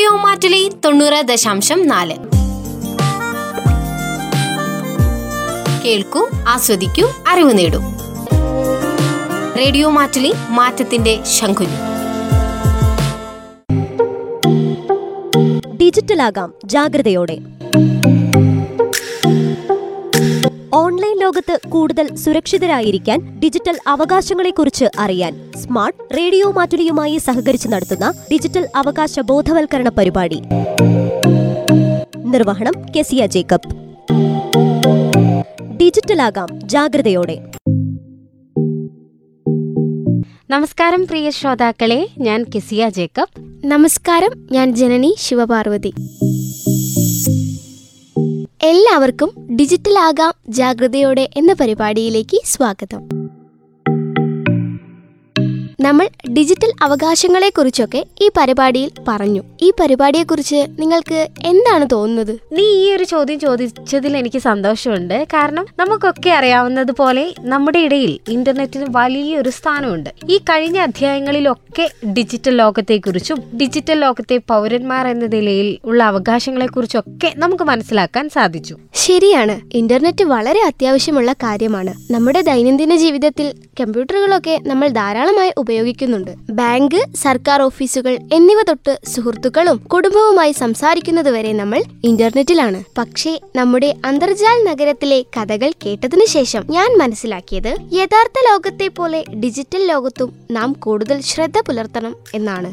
Radio Mattoli തൊണ്ണൂറ് ദശാംശം നാല്. കേൾക്കൂ ആസ്വദിക്കൂ അറിവ് നേടൂ. റേഡിയോ മാറ്റിലി മാറ്റത്തിന്റെ ശംഖുലി. ഡിജിറ്റലാകാം ജാഗ്രതയോടെ. ഓൺലൈൻ ലോകത്ത് കൂടുതൽ സുരക്ഷിതരായിരിക്കാൻ ഡിജിറ്റൽ അവകാശങ്ങളെക്കുറിച്ച് അറിയാൻ സ്മാർട്ട് റേഡിയോ മാറ്റുലിയുമായി സഹകരിച്ച് നടത്തുന്ന ഡിജിറ്റൽ അവകാശ ബോധവൽക്കരണ പരിപാടി. നിർവഹണം കെസിയ ജേക്കബ്. ഡിജിറ്റലാകാം ജാഗ്രതയോടെ. നമസ്കാരം പ്രിയ ശ്രോതാക്കളെ ഞാൻ കെസിയ ജേക്കബ്. നമസ്കാരം ഞാൻ ജനനി ശിവപാർവതി. എല്ലാവർക്കും ഡിജിറ്റൽ ആകാം ജാഗ്രതയോടെ എന്ന പരിപാടിയിലേക്ക് സ്വാഗതം. നമ്മൾ ഡിജിറ്റൽ അവകാശങ്ങളെക്കുറിച്ചൊക്കെ ഈ പരിപാടിയിൽ പറഞ്ഞു. ഈ പരിപാടിയെക്കുറിച്ച് നിങ്ങൾക്ക് എന്താണ് തോന്നുന്നത്? നീ ഈ ഒരു ചോദ്യം ചോദിച്ചതിൽ എനിക്ക് സന്തോഷമുണ്ട്. കാരണം നമുക്കൊക്കെ അറിയാവുന്നത് പോലെ നമ്മുടെ ഇടയിൽ ഇന്റർനെറ്റിന് വലിയൊരു സ്ഥാനമുണ്ട്. ഈ കഴിഞ്ഞ അധ്യായങ്ങളിലൊക്കെ ഡിജിറ്റൽ ലോകത്തെക്കുറിച്ചും ഡിജിറ്റൽ ലോകത്തെ പൗരന്മാർ എന്ന നിലയിൽ ഉള്ള അവകാശങ്ങളെക്കുറിച്ചൊക്കെ നമുക്ക് മനസ്സിലാക്കാൻ സാധിച്ചു. ശരിയാണ്. ഇന്റർനെറ്റ് വളരെ അത്യാവശ്യമുള്ള കാര്യമാണ്. നമ്മുടെ ദൈനംദിന ജീവിതത്തിൽ കമ്പ്യൂട്ടറുകളൊക്കെ നമ്മൾ ധാരാളമായി ഉപയോഗിക്കുന്നുണ്ട്. ബാങ്ക് സർക്കാർ ഓഫീസുകൾ എന്നിവ തൊട്ട് സുഹൃത്തുക്കളും കുടുംബവുമായി സംസാരിക്കുന്നത് വരെ നമ്മൾ ഇന്റർനെറ്റിലാണ്. പക്ഷേ നമ്മുടെ അന്തർജാൽ നഗരത്തിലെ കഥകൾ കേട്ടതിനു ശേഷം ഞാൻ മനസ്സിലാക്കിയത് യഥാർത്ഥ ലോകത്തെ പോലെ ഡിജിറ്റൽ ലോകത്തും നാം കൂടുതൽ ശ്രദ്ധ പുലർത്തണം എന്നാണ്.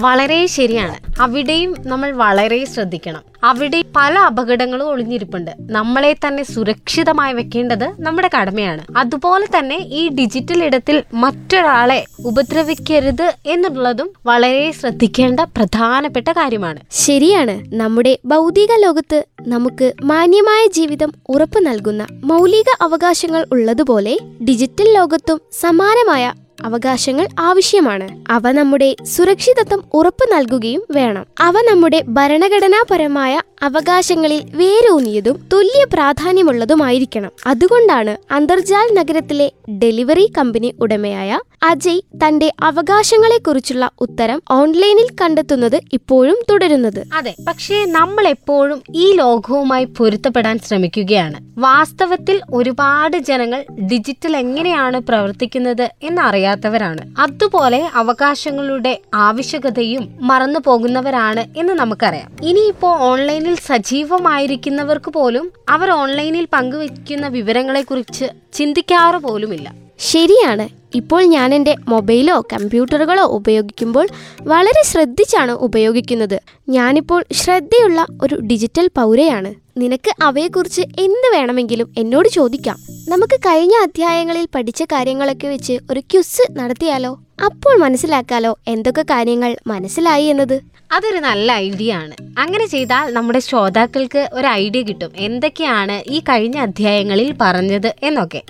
വളരെ ശരിയാണ്. അവിടെയും നമ്മൾ വളരെ ശ്രദ്ധിക്കണം. അവിടെ പല അപകടങ്ങളും ഒളിഞ്ഞിരിപ്പുണ്ട്. നമ്മളെ തന്നെ സുരക്ഷിതമായി വെക്കേണ്ടത് നമ്മുടെ കടമയാണ്. അതുപോലെ തന്നെ ഈ ഡിജിറ്റൽ ഇടത്തിൽ മറ്റൊരാളെ ഉപദ്രവിക്കരുത് എന്നുള്ളതും വളരെ ശ്രദ്ധിക്കേണ്ട പ്രധാനപ്പെട്ട കാര്യമാണ്. ശരിയാണ്. നമ്മുടെ ഭൗതിക ലോകത്ത് നമുക്ക് മാന്യമായ ജീവിതം ഉറപ്പു നൽകുന്ന മൗലിക അവകാശങ്ങൾ ഉള്ളതുപോലെ ഡിജിറ്റൽ ലോകത്തും സമാനമായ അവകാശങ്ങൾ ആവശ്യമാണ്. അവ നമ്മുടെ സുരക്ഷിതത്വം ഉറപ്പു നൽകുകയും വേണം. അവ നമ്മുടെ ഭരണഘടനാപരമായ അവകാശങ്ങളിൽ വേരൂന്നിയതും തുല്യ പ്രാധാന്യമുള്ളതുമായിരിക്കണം. അതുകൊണ്ടാണ് അന്തർജാൽ നഗരത്തിലെ ഡെലിവറി കമ്പനി ഉടമയായ അജയ് തന്റെ അവകാശങ്ങളെക്കുറിച്ചുള്ള ഉത്തരം ഓൺലൈനിൽ കണ്ടെത്തുന്നത് ഇപ്പോഴും തുടരുന്നത്. അതെ പക്ഷേ നമ്മൾ എപ്പോഴും ഈ ലോകവുമായി പൊരുത്തപ്പെടാൻ ശ്രമിക്കുകയാണ്. വാസ്തവത്തിൽ ഒരുപാട് ജനങ്ങൾ ഡിജിറ്റൽ എങ്ങനെയാണ് പ്രവർത്തിക്കുന്നത് എന്നറിയാത്തവരാണ്. അതുപോലെ അവകാശങ്ങളുടെ ആവശ്യകതയും മറന്നു പോകുന്നവരാണ് എന്ന് നമുക്കറിയാം. ഇനിയിപ്പോ ഓൺലൈനിൽ സജീവമായിരിക്കുന്നവർക്ക് പോലും അവർ ഓൺലൈനിൽ പങ്കുവയ്ക്കുന്ന വിവരങ്ങളെക്കുറിച്ച് ചിന്തിക്കാറ് പോലുമില്ല. ശരിയാണ്. ഇപ്പോൾ ഞാൻ എന്റെ മൊബൈലോ കമ്പ്യൂട്ടറുകളോ ഉപയോഗിക്കുമ്പോൾ വളരെ ശ്രദ്ധിച്ചാണ് ഉപയോഗിക്കുന്നത്. ഞാനിപ്പോൾ ശ്രദ്ധയുള്ള ഒരു ഡിജിറ്റൽ പൗരയാണ്. നിനക്ക് അവയെക്കുറിച്ച് എന്ത് വേണമെങ്കിലും എന്നോട് ചോദിക്കാം. നമുക്ക് കഴിഞ്ഞ അധ്യായങ്ങളിൽ പഠിച്ച കാര്യങ്ങളൊക്കെ വെച്ച് ഒരു ക്യുസ് നടത്തിയാലോ? അപ്പോൾ മനസ്സിലാക്കാലോ എന്തൊക്കെ കാര്യങ്ങൾ മനസ്സിലായി എന്നത്? അതൊരു നല്ല ഐഡിയ ആണ്. അങ്ങനെ ചെയ്താൽ നമ്മുടെ ശ്രോതാക്കൾക്ക് ഒരു ഐഡിയ കിട്ടും. എന്തൊക്കെയാണ് ഈ കഴിഞ്ഞ അധ്യായങ്ങളിൽ പറഞ്ഞത് എന്നൊക്കെ.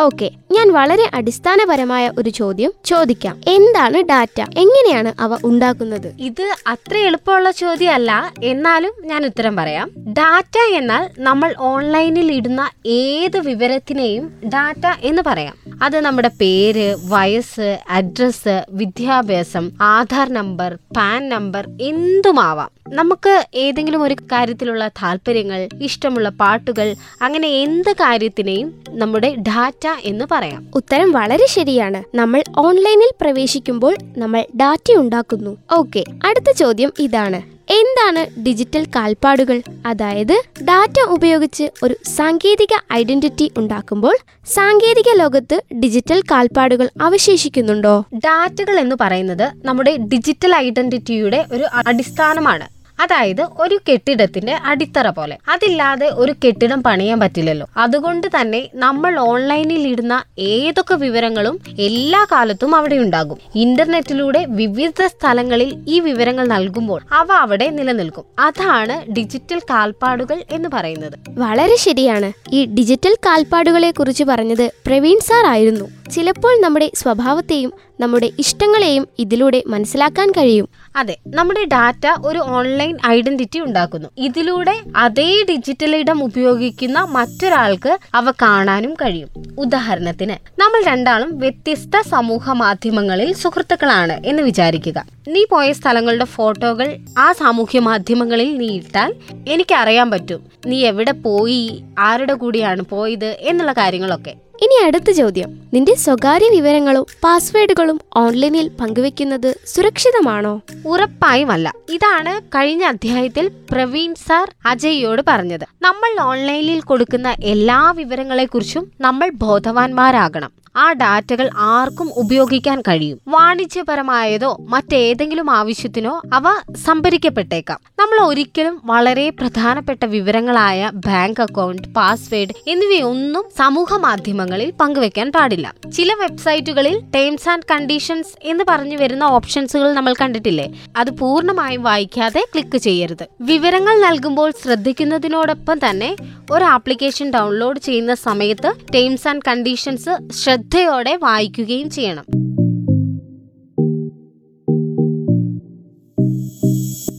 ഓക്കെ ഞാൻ വളരെ അടിസ്ഥാനപരമായ ഒരു ചോദ്യം ചോദിക്കാം. എന്താണ് ഡാറ്റ? എങ്ങനെയാണ് അവ ഉണ്ടാക്കുന്നത്? ഇത് അത്ര എളുപ്പമുള്ള ചോദ്യമല്ല. എന്നാലും ഞാൻ ഉത്തരം പറയാം. ഡാറ്റ എന്നാൽ നമ്മൾ ഓൺലൈനിൽ ഇടുന്ന ഏത് വിവരത്തിനെയും ഡാറ്റ എന്ന് പറയാം. അത് നമ്മുടെ പേര് വയസ്സ് അഡ്രസ്സ് വിദ്യാഭ്യാസം ആധാർ നമ്പർ പാൻ നമ്പർ എന്തുമാവാം. നമുക്ക് ഏതെങ്കിലും ഒരു കാര്യത്തിലുള്ള താല്പര്യങ്ങൾ ഇഷ്ടമുള്ള പാട്ടുകൾ അങ്ങനെ എന്ത് കാര്യത്തിനെയും നമ്മുടെ ഡാറ്റ എന്ന് പറയാം. ഉത്തരം വളരെ ശരിയാണ്. നമ്മൾ ഓൺലൈനിൽ പ്രവേശിക്കുമ്പോൾ നമ്മൾ ഡാറ്റ ഉണ്ടാക്കുന്നു. ഓക്കെ അടുത്ത ചോദ്യം ഇതാണ്. എന്താണ് ഡിജിറ്റൽ കാൽപ്പാടുകൾ? അതായത് ഡാറ്റ ഉപയോഗിച്ച് ഒരു സാങ്കേതിക ഐഡന്റിറ്റി ഉണ്ടാക്കുമ്പോൾ സാങ്കേതിക ലോകത്ത് ഡിജിറ്റൽ കാൽപ്പാടുകൾ അവശേഷിക്കുന്നുണ്ടോ? ഡാറ്റകൾ എന്ന് പറയുന്നത് നമ്മുടെ ഡിജിറ്റൽ ഐഡന്റിറ്റിയുടെ ഒരു അടിസ്ഥാനമാണ്. അതായത് ഒരു കെട്ടിടത്തിന്റെ അടിത്തറ പോലെ. അതില്ലാതെ ഒരു കെട്ടിടം പണിയാൻ പറ്റില്ലല്ലോ. അതുകൊണ്ട് തന്നെ നമ്മൾ ഓൺലൈനിൽ ഇടുന്ന ഏതൊക്കെ വിവരങ്ങളും എല്ലാ കാലത്തും അവിടെ ഉണ്ടാകും. ഇന്റർനെറ്റിലൂടെ വിവിധ സ്ഥലങ്ങളിൽ ഈ വിവരങ്ങൾ നൽകുമ്പോൾ അവ അവിടെ നിലനിൽക്കും. അതാണ് ഡിജിറ്റൽ കാൽപ്പാടുകൾ എന്ന് പറയുന്നത്. വളരെ ശരിയാണ്. ഈ ഡിജിറ്റൽ കാൽപ്പാടുകളെ കുറിച്ച് പറഞ്ഞത് പ്രവീൺ സാർ ആയിരുന്നു. ചിലപ്പോൾ നമ്മുടെ സ്വഭാവത്തെയും നമ്മുടെ ഇഷ്ടങ്ങളെയും ഇതിലൂടെ മനസ്സിലാക്കാൻ കഴിയും. അതെ നമ്മുടെ ഡാറ്റ ഒരു ഓൺലൈൻ ഐഡന്റിറ്റി ഉണ്ടാക്കുന്നു. ഇതിലൂടെ അതേ ഡിജിറ്റൽ ഇടം ഉപയോഗിക്കുന്ന മറ്റൊരാൾക്ക് അവ കാണാനും കഴിയും. ഉദാഹരണത്തിന് നമ്മൾ രണ്ടാളും വ്യത്യസ്ത സമൂഹ മാധ്യമങ്ങളിൽ സുഹൃത്തുക്കളാണ് എന്ന് വിചാരിക്കുക. നീ പോയ സ്ഥലങ്ങളുടെ ഫോട്ടോകൾ ആ സാമൂഹ്യ മാധ്യമങ്ങളിൽ നീ ഇട്ടാൽ എനിക്കറിയാൻ പറ്റും. നീ എവിടെ പോയി ആരുടെ കൂടിയാണ് പോയത് എന്നുള്ള കാര്യങ്ങളൊക്കെ. ഇനി അടുത്ത ചോദ്യം. നിന്റെ സ്വകാര്യ വിവരങ്ങളും പാസ്വേഡുകളും ഓൺലൈനിൽ പങ്കുവെക്കുന്നത് സുരക്ഷിതമാണോ? ഉറപ്പായും അല്ല ഇതാണ് കഴിഞ്ഞ അധ്യായത്തിൽ പ്രവീൺ സാർ അജയ്യോട് പറഞ്ഞത്. നമ്മൾ ഓൺലൈനിൽ കൊടുക്കുന്ന എല്ലാ വിവരങ്ങളെക്കുറിച്ചും നമ്മൾ ബോധവാന്മാരാകണം. ആ ഡാറ്റകൾ ആർക്കും ഉപയോഗിക്കാൻ കഴിയും. വാണിജ്യപരമായതോ മറ്റേതെങ്കിലും ആവശ്യത്തിനോ അവ സംഭരിക്കപ്പെട്ടേക്കാം. നമ്മൾ ഒരിക്കലും വളരെ പ്രധാനപ്പെട്ട വിവരങ്ങളായ ബാങ്ക് അക്കൗണ്ട് പാസ്വേഡ് എന്നിവയൊന്നും സമൂഹ മാധ്യമങ്ങളിൽ പങ്കുവെക്കാൻ പാടില്ല. ചില വെബ്സൈറ്റുകളിൽ ടേംസ് ആൻഡ് കണ്ടീഷൻസ് എന്ന് പറഞ്ഞു വരുന്ന ഓപ്ഷൻസുകൾ നമ്മൾ കണ്ടിട്ടില്ലേ? അത് പൂർണമായും വായിക്കാതെ ക്ലിക്ക് ചെയ്യരുത്. വിവരങ്ങൾ നൽകുമ്പോൾ ശ്രദ്ധിക്കുന്നതിനോടൊപ്പം തന്നെ ഒരു ആപ്ലിക്കേഷൻ ഡൗൺലോഡ് ചെയ്യുന്ന സമയത്ത് ടേംസ് ആൻഡ് കണ്ടീഷൻസ് ശ്രദ്ധയോടെ വായിക്കുകയും ചെയ്യണം.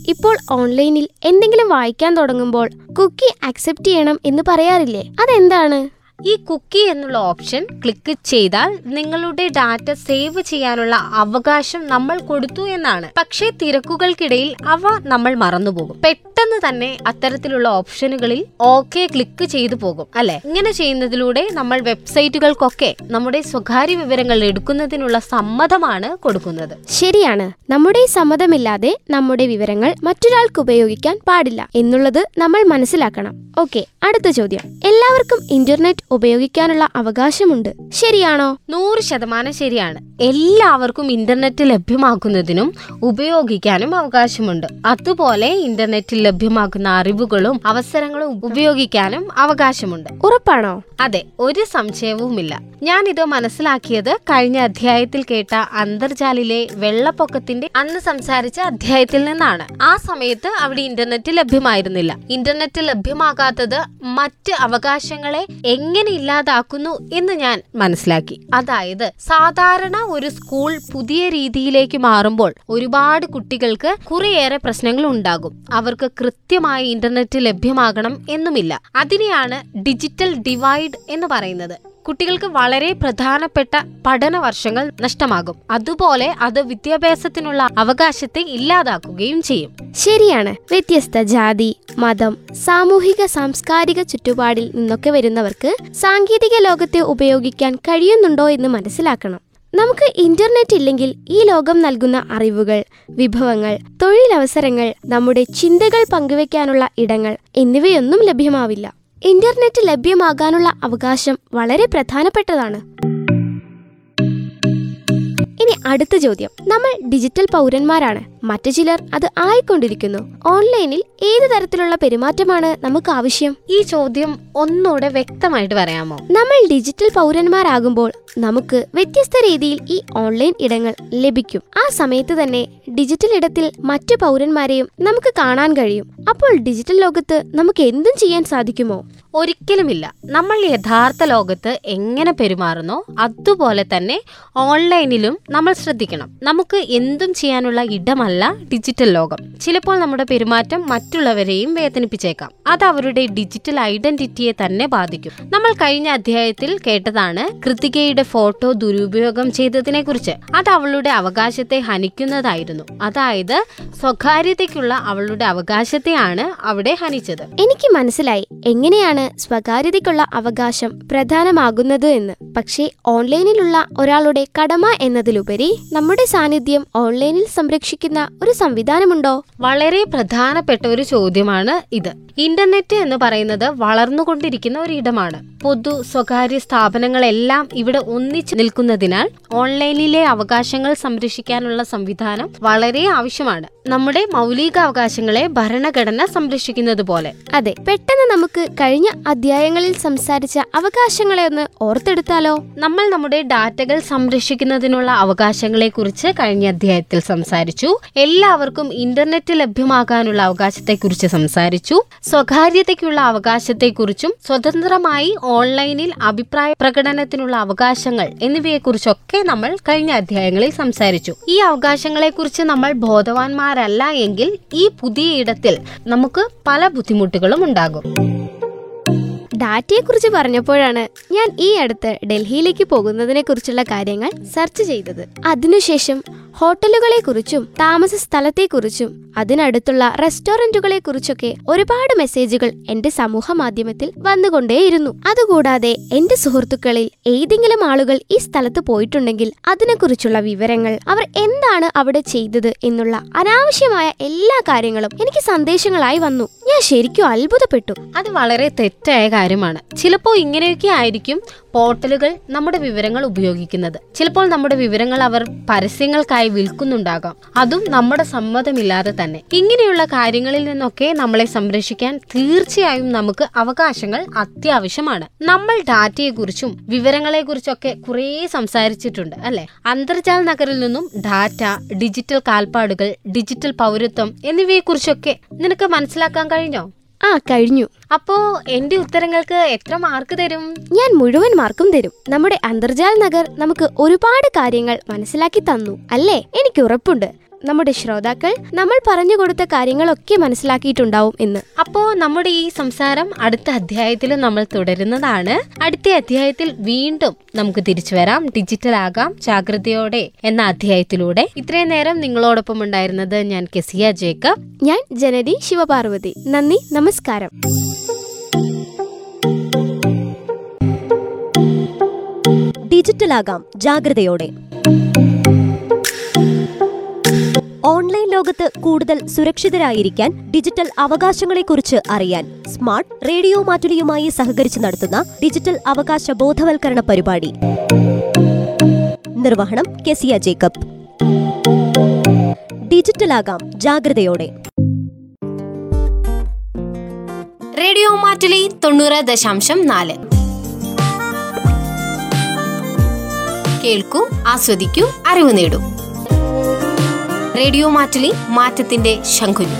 ഇപ്പോൾ ഓൺലൈനിൽ എന്തെങ്കിലും വായിക്കാൻ തുടങ്ങുമ്പോൾ കുക്കി അക്സെപ്റ്റ് ചെയ്യണം എന്ന് പറയാറില്ലേ? അതെന്താണ്? ഈ കുക്കി എന്നുള്ള ഓപ്ഷൻ ക്ലിക്ക് ചെയ്താൽ നിങ്ങളുടെ ഡാറ്റ സേവ് ചെയ്യാനുള്ള അവകാശം നമ്മൾ കൊടുത്തു എന്നാണ്. പക്ഷേ തിരക്കുകൾക്കിടയിൽ അവ നമ്മൾ മറന്നുപോകും. പെട്ടെന്ന് തന്നെ അത്തരത്തിലുള്ള ഓപ്ഷനുകളിൽ ഓക്കെ ക്ലിക്ക് ചെയ്തു പോകും അല്ലെ? ഇങ്ങനെ ചെയ്യുന്നതിലൂടെ നമ്മൾ വെബ്സൈറ്റുകൾക്കൊക്കെ നമ്മുടെ സ്വകാര്യ വിവരങ്ങൾ എടുക്കുന്നതിനുള്ള സമ്മതമാണ് കൊടുക്കുന്നത്. ശരിയാണ്. നമ്മുടെ സമ്മതമില്ലാതെ നമ്മുടെ വിവരങ്ങൾ മറ്റൊരാൾക്ക് ഉപയോഗിക്കാൻ പാടില്ല എന്നുള്ളത് നമ്മൾ മനസ്സിലാക്കണം. ഓക്കെ അടുത്ത ചോദ്യം. എല്ലാവർക്കും ഇന്റർനെറ്റ് ഉപയോഗിക്കാനുള്ള അവകാശമുണ്ട്. ശരിയാണോ? നൂറ് ശതമാനം ശരിയാണ്. എല്ലാവർക്കും ഇന്റർനെറ്റ് ലഭ്യമാക്കുന്നതിനും ഉപയോഗിക്കാനും അവകാശമുണ്ട്. അതുപോലെ ഇന്റർനെറ്റിൽ ലഭ്യമാക്കുന്ന അറിവുകളും അവസരങ്ങളും ഉപയോഗിക്കാനും അവകാശമുണ്ട്. ഉറപ്പാണോ? അതെ ഒരു സംശയവുമില്ല. ഞാനിത് മനസ്സിലാക്കിയത് കഴിഞ്ഞ അധ്യായത്തിൽ കേട്ട അന്തർജാലിലെ വെള്ളപ്പൊക്കത്തിന്റെ അന്ന് സംസാരിച്ച അധ്യായത്തിൽ നിന്നാണ്. ആ സമയത്ത് അവിടെ ഇന്റർനെറ്റ് ലഭ്യമായിരുന്നില്ല. ഇന്റർനെറ്റ് ലഭ്യമാകാത്തത് മറ്റ് അവകാശങ്ങളെ എങ്ങനെ ഇല്ലാതാക്കുന്നു എന്ന് ഞാൻ മനസ്സിലാക്കി. അതായത് സാധാരണ ഒരു സ്കൂൾ പുതിയ രീതിയിലേക്ക് മാറുമ്പോൾ ഒരുപാട് കുട്ടികൾക്ക് കുറേയേറെ പ്രശ്നങ്ങൾ ഉണ്ടാകും. അവർക്ക് കൃത്യമായി ഇന്റർനെറ്റ് ലഭ്യമാകണം എന്നുമില്ല. അതിനെയാണ് ഡിജിറ്റൽ ഡിവൈഡ് എന്ന് പറയുന്നത്. കുട്ടികൾക്ക് വളരെ പ്രധാനപ്പെട്ട പഠന വർഷങ്ങൾ നഷ്ടമാകും. അതുപോലെ അത് വിദ്യാഭ്യാസത്തിനുള്ള അവകാശത്തെ ഇല്ലാതാക്കുകയും ചെയ്യും. ശരിയാണ്. വ്യത്യസ്ത ജാതി മതം സാമൂഹിക സാംസ്കാരിക ചുറ്റുപാടിൽ നിന്നൊക്കെ വരുന്നവർക്ക് സാങ്കേതിക ലോകത്തെ ഉപയോഗിക്കാൻ കഴിയുന്നുണ്ടോ എന്ന് മനസ്സിലാക്കണം. നമുക്ക് ഇന്റർനെറ്റ് ഇല്ലെങ്കിൽ ഈ ലോകം നൽകുന്ന അറിവുകൾ വിഭവങ്ങൾ തൊഴിലവസരങ്ങൾ നമ്മുടെ ചിന്തകൾ പങ്കുവെക്കാനുള്ള ഇടങ്ങൾ എന്നിവയൊന്നും ലഭ്യമാവില്ല. ഇന്റർനെറ്റ് ലഭ്യമാകാനുള്ള അവകാശം വളരെ പ്രധാനപ്പെട്ടതാണ് അടുത്ത ചോദ്യം. നമ്മൾ ഡിജിറ്റൽ പൗരന്മാരാണ്. മറ്റു ചിലർ അത് ആയിക്കൊണ്ടിരിക്കുന്നു. ഓൺലൈനിൽ ഏത് തരത്തിലുള്ള പെരുമാറ്റമാണ് നമുക്ക് ആവശ്യം? ഈ ചോദ്യം ഒന്നുകൂടെ വ്യക്തമായിട്ട് പറയാമോ? നമ്മൾ ഡിജിറ്റൽ പൗരന്മാരാകുമ്പോൾ നമുക്ക് വ്യത്യസ്ത രീതിയിൽ ഈ ഓൺലൈൻ ഇടങ്ങൾ ലഭിക്കും. ആ സമയത്ത് തന്നെ ഡിജിറ്റൽ ഇടത്തിൽ മറ്റു പൗരന്മാരെയും നമുക്ക് കാണാൻ കഴിയും. അപ്പോൾ ഡിജിറ്റൽ ലോകത്ത് നമുക്ക് എന്തും ചെയ്യാൻ സാധിക്കുമോ? ഒരിക്കലുമില്ല. നമ്മൾ യഥാർത്ഥ ലോകത്ത് എങ്ങനെ പെരുമാറുന്നോ അതുപോലെ തന്നെ ഓൺലൈനിലും നമ്മൾ ശ്രദ്ധിക്കണം. നമുക്ക് എന്തും ചെയ്യാനുള്ള ഇടമല്ല ഡിജിറ്റൽ ലോകം. ചിലപ്പോൾ നമ്മുടെ പെരുമാറ്റം മറ്റുള്ളവരെയും വേദനിപ്പിച്ചേക്കാം. അത് അവരുടെ ഡിജിറ്റൽ ഐഡന്റിറ്റിയെ തന്നെ ബാധിക്കും. നമ്മൾ കഴിഞ്ഞ അധ്യായത്തിൽ കേട്ടതാണ് കൃതികയുടെ ഫോട്ടോ ദുരുപയോഗം ചെയ്തതിനെ കുറിച്ച് അത് അവളുടെ അവകാശത്തെ ഹനിക്കുന്നതായിരുന്നു. അതായത് സ്വകാര്യതയ്ക്കുള്ള അവളുടെ അവകാശത്തെയാണ് അവിടെ ഹനിച്ചത്. എനിക്ക് മനസ്സിലായി. എങ്ങനെയാണ് സ്വകാര്യതയ്ക്കുള്ള അവകാശം പ്രധാനമാകുന്നത് എന്ന്. പക്ഷേ ഓൺലൈനിലുള്ള ഒരാളുടെ കടമ എന്നതിലുപരി നമ്മുടെ സാന്നിധ്യം ഓൺലൈനിൽ സംരക്ഷിക്കുന്ന ഒരു സംവിധാനമുണ്ടോ? വളരെ പ്രധാനപ്പെട്ട ഒരു ചോദ്യമാണ് ഇത്. ഇന്റർനെറ്റ് എന്ന് പറയുന്നത് വളർന്നുകൊണ്ടിരിക്കുന്ന ഒരു ഇടമാണ് പൊതു സ്വകാര്യ സ്ഥാപനങ്ങളെല്ലാം ഇവിടെ ഒന്നിച്ചു നിൽക്കുന്നതിനാൽ ഓൺലൈനിലെ അവകാശങ്ങൾ സംരക്ഷിക്കാനുള്ള സംവിധാനം വളരെ ആവശ്യമാണ്. നമ്മുടെ മൗലിക അവകാശങ്ങളെ ഭരണഘടന സംരക്ഷിക്കുന്നത് പോലെ. അതെ പെട്ടെന്ന് നമുക്ക് കഴിഞ്ഞ അധ്യായങ്ങളിൽ സംസാരിച്ച അവകാശങ്ങളെ ഒന്ന് ഓർത്തെടുത്താലോ? നമ്മൾ നമ്മുടെ ഡാറ്റകൾ സംരക്ഷിക്കുന്നതിനുള്ള അവകാശങ്ങളെ കുറിച്ച് കഴിഞ്ഞ അധ്യായത്തിൽ സംസാരിച്ചു. എല്ലാവർക്കും ഇന്റർനെറ്റ് ലഭ്യമാകാനുള്ള അവകാശത്തെക്കുറിച്ച് സംസാരിച്ചു. സ്വകാര്യതയ്ക്കുള്ള അവകാശത്തെക്കുറിച്ചും സ്വതന്ത്രമായി ഓൺലൈനിൽ അഭിപ്രായ പ്രകടനത്തിനുള്ള അവകാശങ്ങൾ എന്നിവയെക്കുറിച്ചൊക്കെ നമ്മൾ കഴിഞ്ഞ അധ്യായങ്ങളിൽ സംസാരിച്ചു. ഈ അവകാശങ്ങളെക്കുറിച്ച് നമ്മൾ ബോധവാന്മാരല്ല എങ്കിൽ ഈ പുതിയ ഇടത്തിൽ നമുക്ക് പല ബുദ്ധിമുട്ടുകളും ഉണ്ടാകും. ഡാറ്റയെക്കുറിച്ച് പറഞ്ഞപ്പോഴാണ് ഞാൻ ഈ അടുത്ത് ഡൽഹിയിലേക്ക് പോകുന്നതിനെ കുറിച്ചുള്ള കാര്യങ്ങൾ സെർച്ച് ചെയ്തത്. അതിനുശേഷം ഹോട്ടലുകളെ കുറിച്ചും താമസ സ്ഥലത്തെക്കുറിച്ചും അതിനടുത്തുള്ള റെസ്റ്റോറന്റുകളെ കുറിച്ചൊക്കെ ഒരുപാട് മെസ്സേജുകൾ എന്റെ സമൂഹ മാധ്യമത്തിൽ വന്നുകൊണ്ടേയിരുന്നു. അതുകൂടാതെ എന്റെ സുഹൃത്തുക്കളിൽ ഏതെങ്കിലും ആളുകൾ ഈ സ്ഥലത്ത് പോയിട്ടുണ്ടെങ്കിൽ അതിനെക്കുറിച്ചുള്ള വിവരങ്ങൾ അവർ എന്താണ് അവിടെ ചെയ്തത് എന്നുള്ള അനാവശ്യമായ എല്ലാ കാര്യങ്ങളും എനിക്ക് സന്ദേശങ്ങളായി വന്നു. ഞാൻ ശരിക്കും അത്ഭുതപ്പെട്ടു. അത് വളരെ തെറ്റായ കാര്യമാണ്. ചിലപ്പോൾ ഇങ്ങനെയൊക്കെ ആയിരിക്കും പോർട്ടലുകൾ നമ്മുടെ വിവരങ്ങൾ ഉപയോഗിക്കുന്നത്. ചിലപ്പോൾ നമ്മുടെ വിവരങ്ങൾ അവർ പരസ്യങ്ങൾക്കായി വിൽക്കുന്നുണ്ടാകാം. അതും നമ്മുടെ സമ്മതമില്ലാതെ തന്നെ. ഇങ്ങനെയുള്ള കാര്യങ്ങളിൽ നിന്നൊക്കെ നമ്മളെ സംരക്ഷിക്കാൻ തീർച്ചയായും നമുക്ക് അവകാശങ്ങൾ അത്യാവശ്യമാണ്. നമ്മൾ ഡാറ്റയെക്കുറിച്ചും വിവരങ്ങളെക്കുറിച്ചൊക്കെ കുറേ സംസാരിച്ചിട്ടുണ്ട് അല്ലെ? അന്തർജാല നഗറിൽ നിന്നും ഡാറ്റ ഡിജിറ്റൽ കാൽപ്പാടുകൾ ഡിജിറ്റൽ പൗരത്വം എന്നിവയെക്കുറിച്ചൊക്കെ നിനക്ക് മനസ്സിലാക്കാൻ കഴിഞ്ഞോ? ആ കഴിഞ്ഞു. അപ്പോ എന്റെ ഉത്തരങ്ങൾക്ക് എത്ര മാർക്ക് തരും? ഞാൻ മുഴുവൻ മാർക്കും തരും. നമ്മുടെ അന്തർജാൽ നഗർ നമുക്ക് ഒരുപാട് കാര്യങ്ങൾ മനസ്സിലാക്കി തന്നു അല്ലേ? എനിക്ക് ഉറപ്പുണ്ട്. നമ്മുടെ ശ്രോതാക്കൾ നമ്മൾ പറഞ്ഞു കൊടുത്ത കാര്യങ്ങളൊക്കെ മനസ്സിലാക്കിയിട്ടുണ്ടാവും എന്ന്. അപ്പോ നമ്മുടെ ഈ സംസാരം അടുത്ത അധ്യായത്തിൽ നമ്മൾ തുടരുന്നതാണ്. അടുത്ത അധ്യായത്തിൽ വീണ്ടും നമുക്ക് തിരിച്ചു വരാം. ഡിജിറ്റൽ ആകാം ജാഗ്രതയോടെ എന്ന അധ്യായത്തിലൂടെ. ഇത്രയും നേരം നിങ്ങളോടൊപ്പം ഉണ്ടായിരുന്നത് ഞാൻ കെസിയ ജേക്കബ്. ഞാൻ ജനനി ശിവപാർവതി. നന്ദി നമസ്കാരം. ഡിജിറ്റൽ ആകാം ജാഗ്രതയോടെ. ലോകത്ത് കൂടുതൽ സുരക്ഷിതരായിരിക്കാൻ ഡിജിറ്റൽ അവകാശങ്ങളെക്കുറിച്ച് അറിയാൻ സ്മാർട്ട് റേഡിയോ മാറ്റുലിയുമായി സഹകരിച്ച് നടത്തുന്ന ഡിജിറ്റൽ അവകാശ ബോധവൽക്കരണ പരിപാടി. നിർവഹണം കെസിയ ജേക്കബ്. ഡിജിറ്റൽ ആകാം ജാഗ്രതയോടെ. റേഡിയോ മാറ്റുലി തൊണ്ണൂറ് ദശാംശം നാല്. കേൾക്കൂ ആസ്വദിക്കൂ അറിവ് നേടൂ. റേഡിയോ മാറ്റിലി മാറ്റത്തിന്റെ ശംഖുലി